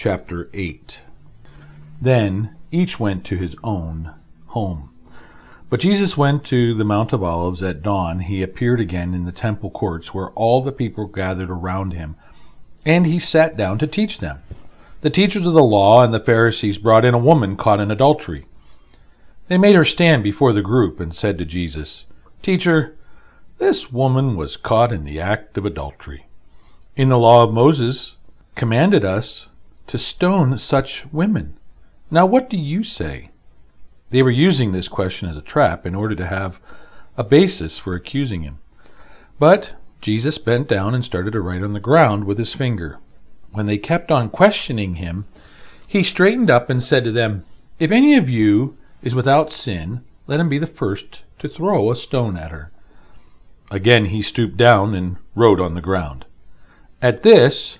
chapter 8. Then each went to his own home. But Jesus went to the Mount of Olives at dawn. He appeared again in the temple courts where all the people gathered around him, and he sat down to teach them. The teachers of the law and the Pharisees brought in a woman caught in adultery. They made her stand before the group and said to Jesus, Teacher, this woman was caught in the act of adultery. In the law of Moses commanded us to stone such women. Now what do you say? They were using this question as a trap in order to have a basis for accusing him. But Jesus bent down and started to write on the ground with his finger. When they kept on questioning him, he straightened up and said to them, If any of you is without sin, let him be the first to throw a stone at her. Again he stooped down and wrote on the ground. At this,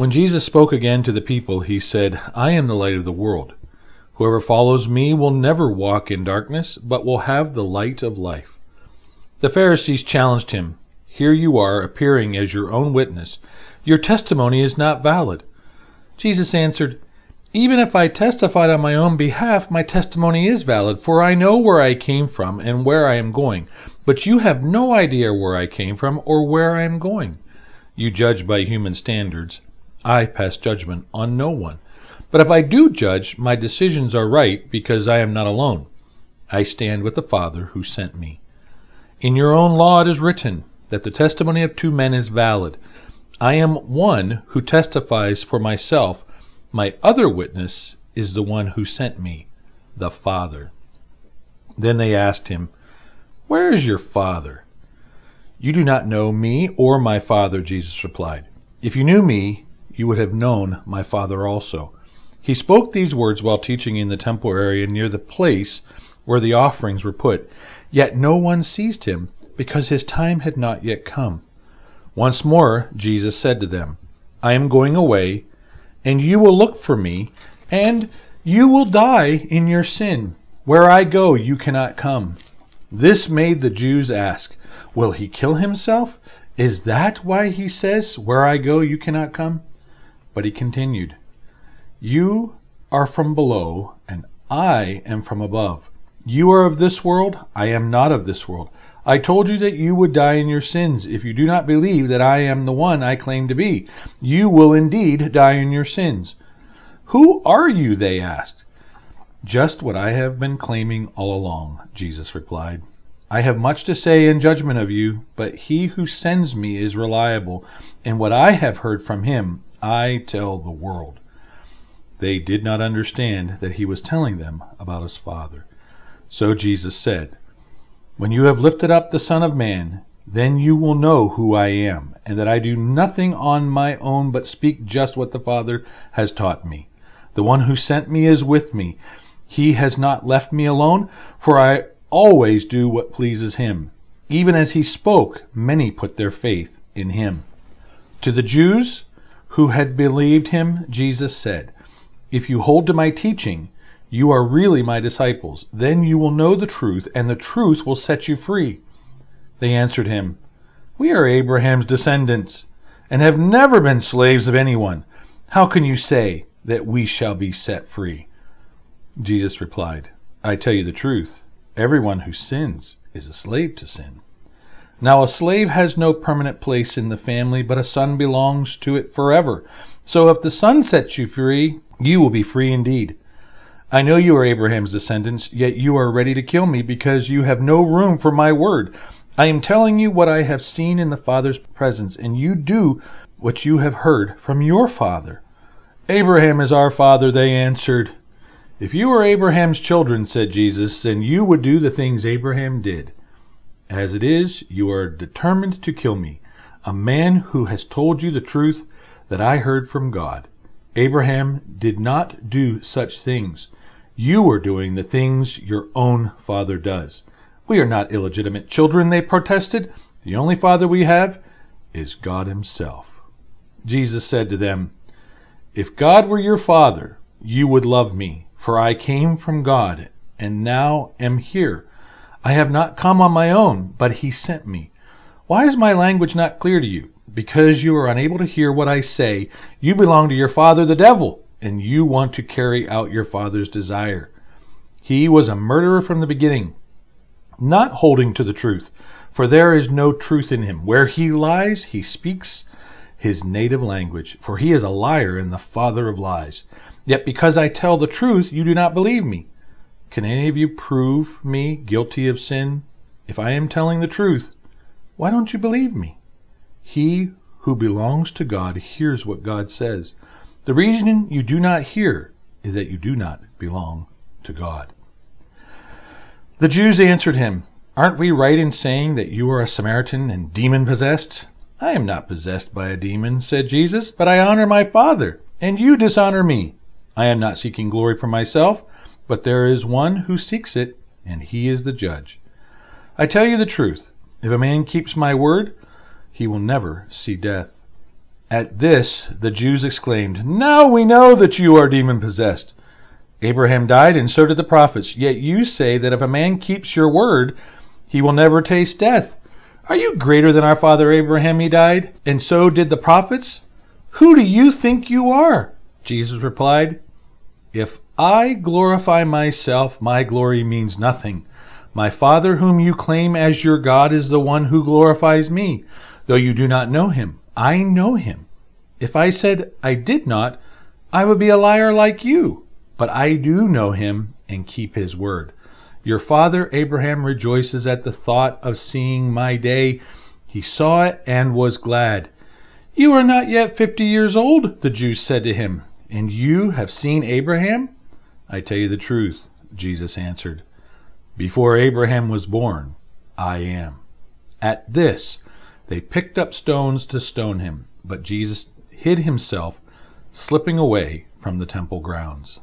When Jesus spoke again to the people, he said, I am the light of the world. Whoever follows me will never walk in darkness, but will have the light of life. The Pharisees challenged him, Here you are, appearing as your own witness. Your testimony is not valid. Jesus answered, Even if I testified on my own behalf, my testimony is valid, for I know where I came from and where I am going. But you have no idea where I came from or where I am going. You judge by human standards. I pass judgment on no one. But if I do judge, my decisions are right because I am not alone. I stand with the Father who sent me. In your own law it is written that the testimony of two men is valid. I am one who testifies for myself. My other witness is the one who sent me, the Father. Then they asked him, Where is your Father? You do not know me or my Father, Jesus replied. If you knew me, you would have known my Father also. He spoke these words while teaching in the temple area near the place where the offerings were put. Yet no one seized him, because his time had not yet come. Once more Jesus said to them, I am going away, and you will look for me, and you will die in your sin. Where I go, you cannot come. This made the Jews ask, Will he kill himself? Is that why he says, Where I go, you cannot come? But he continued, You are from below, and I am from above. You are of this world, I am not of this world. I told you that you would die in your sins. If you do not believe that I am the one I claim to be, you will indeed die in your sins. Who are you? They asked. Just what I have been claiming all along, Jesus replied. I have much to say in judgment of you, but he who sends me is reliable, and what I have heard from him I tell the world. They did not understand that he was telling them about his Father. So Jesus said, When you have lifted up the Son of Man, then you will know who I am, and that I do nothing on my own but speak just what the Father has taught me. The one who sent me is with me. He has not left me alone, for I always do what pleases him. Even as he spoke, many put their faith in him. To the Jews, who had believed him, Jesus said, If you hold to my teaching, you are really my disciples. Then you will know the truth, and the truth will set you free. They answered him, We are Abraham's descendants, and have never been slaves of anyone. How can you say that we shall be set free? Jesus replied, I tell you the truth. Everyone who sins is a slave to sin. Now a slave has no permanent place in the family, but a son belongs to it forever. So if the son sets you free, you will be free indeed. I know you are Abraham's descendants, yet you are ready to kill me because you have no room for my word. I am telling you what I have seen in the Father's presence, and you do what you have heard from your father. Abraham is our father, they answered. If you were Abraham's children, said Jesus, then you would do the things Abraham did. As it is, you are determined to kill me, a man who has told you the truth that I heard from God. Abraham did not do such things. You are doing the things your own father does. We are not illegitimate children, they protested. The only father we have is God Himself. Jesus said to them, If God were your father, you would love me, for I came from God, and now am here. I have not come on my own, but He sent me. Why is my language not clear to you? Because you are unable to hear what I say, you belong to your father, the devil, and you want to carry out your father's desire. He was a murderer from the beginning, not holding to the truth, for there is no truth in him. Where he lies, he speaks his native language, for he is a liar and the father of lies. Yet because I tell the truth, you do not believe me. Can any of you prove me guilty of sin? If I am telling the truth, why don't you believe me? He who belongs to God hears what God says. The reason you do not hear is that you do not belong to God. The Jews answered him, Aren't we right in saying that you are a Samaritan and demon possessed? I am not possessed by a demon, said Jesus, but I honor my Father, and you dishonor me. I am not seeking glory for myself, but there is one who seeks it, and he is the judge. I tell you the truth. If a man keeps my word, he will never see death. At this, the Jews exclaimed, Now we know that you are demon possessed. Abraham died, and so did the prophets. Yet you say that if a man keeps your word, he will never taste death. Are you greater than our father Abraham? He died, and so did the prophets. Who do you think you are? Jesus replied, If I glorify myself, my glory means nothing. My Father, whom you claim as your God, is the one who glorifies me, though you do not know him. I know him. If I said I did not, I would be a liar like you. But I do know him and keep his word. Your father Abraham rejoices at the thought of seeing my day. He saw it and was glad. You are not yet fifty years old, the Jews said to him, and you have seen Abraham? I tell you the truth, Jesus answered. Before Abraham was born, I am. At this, they picked up stones to stone him, but Jesus hid himself, slipping away from the temple grounds.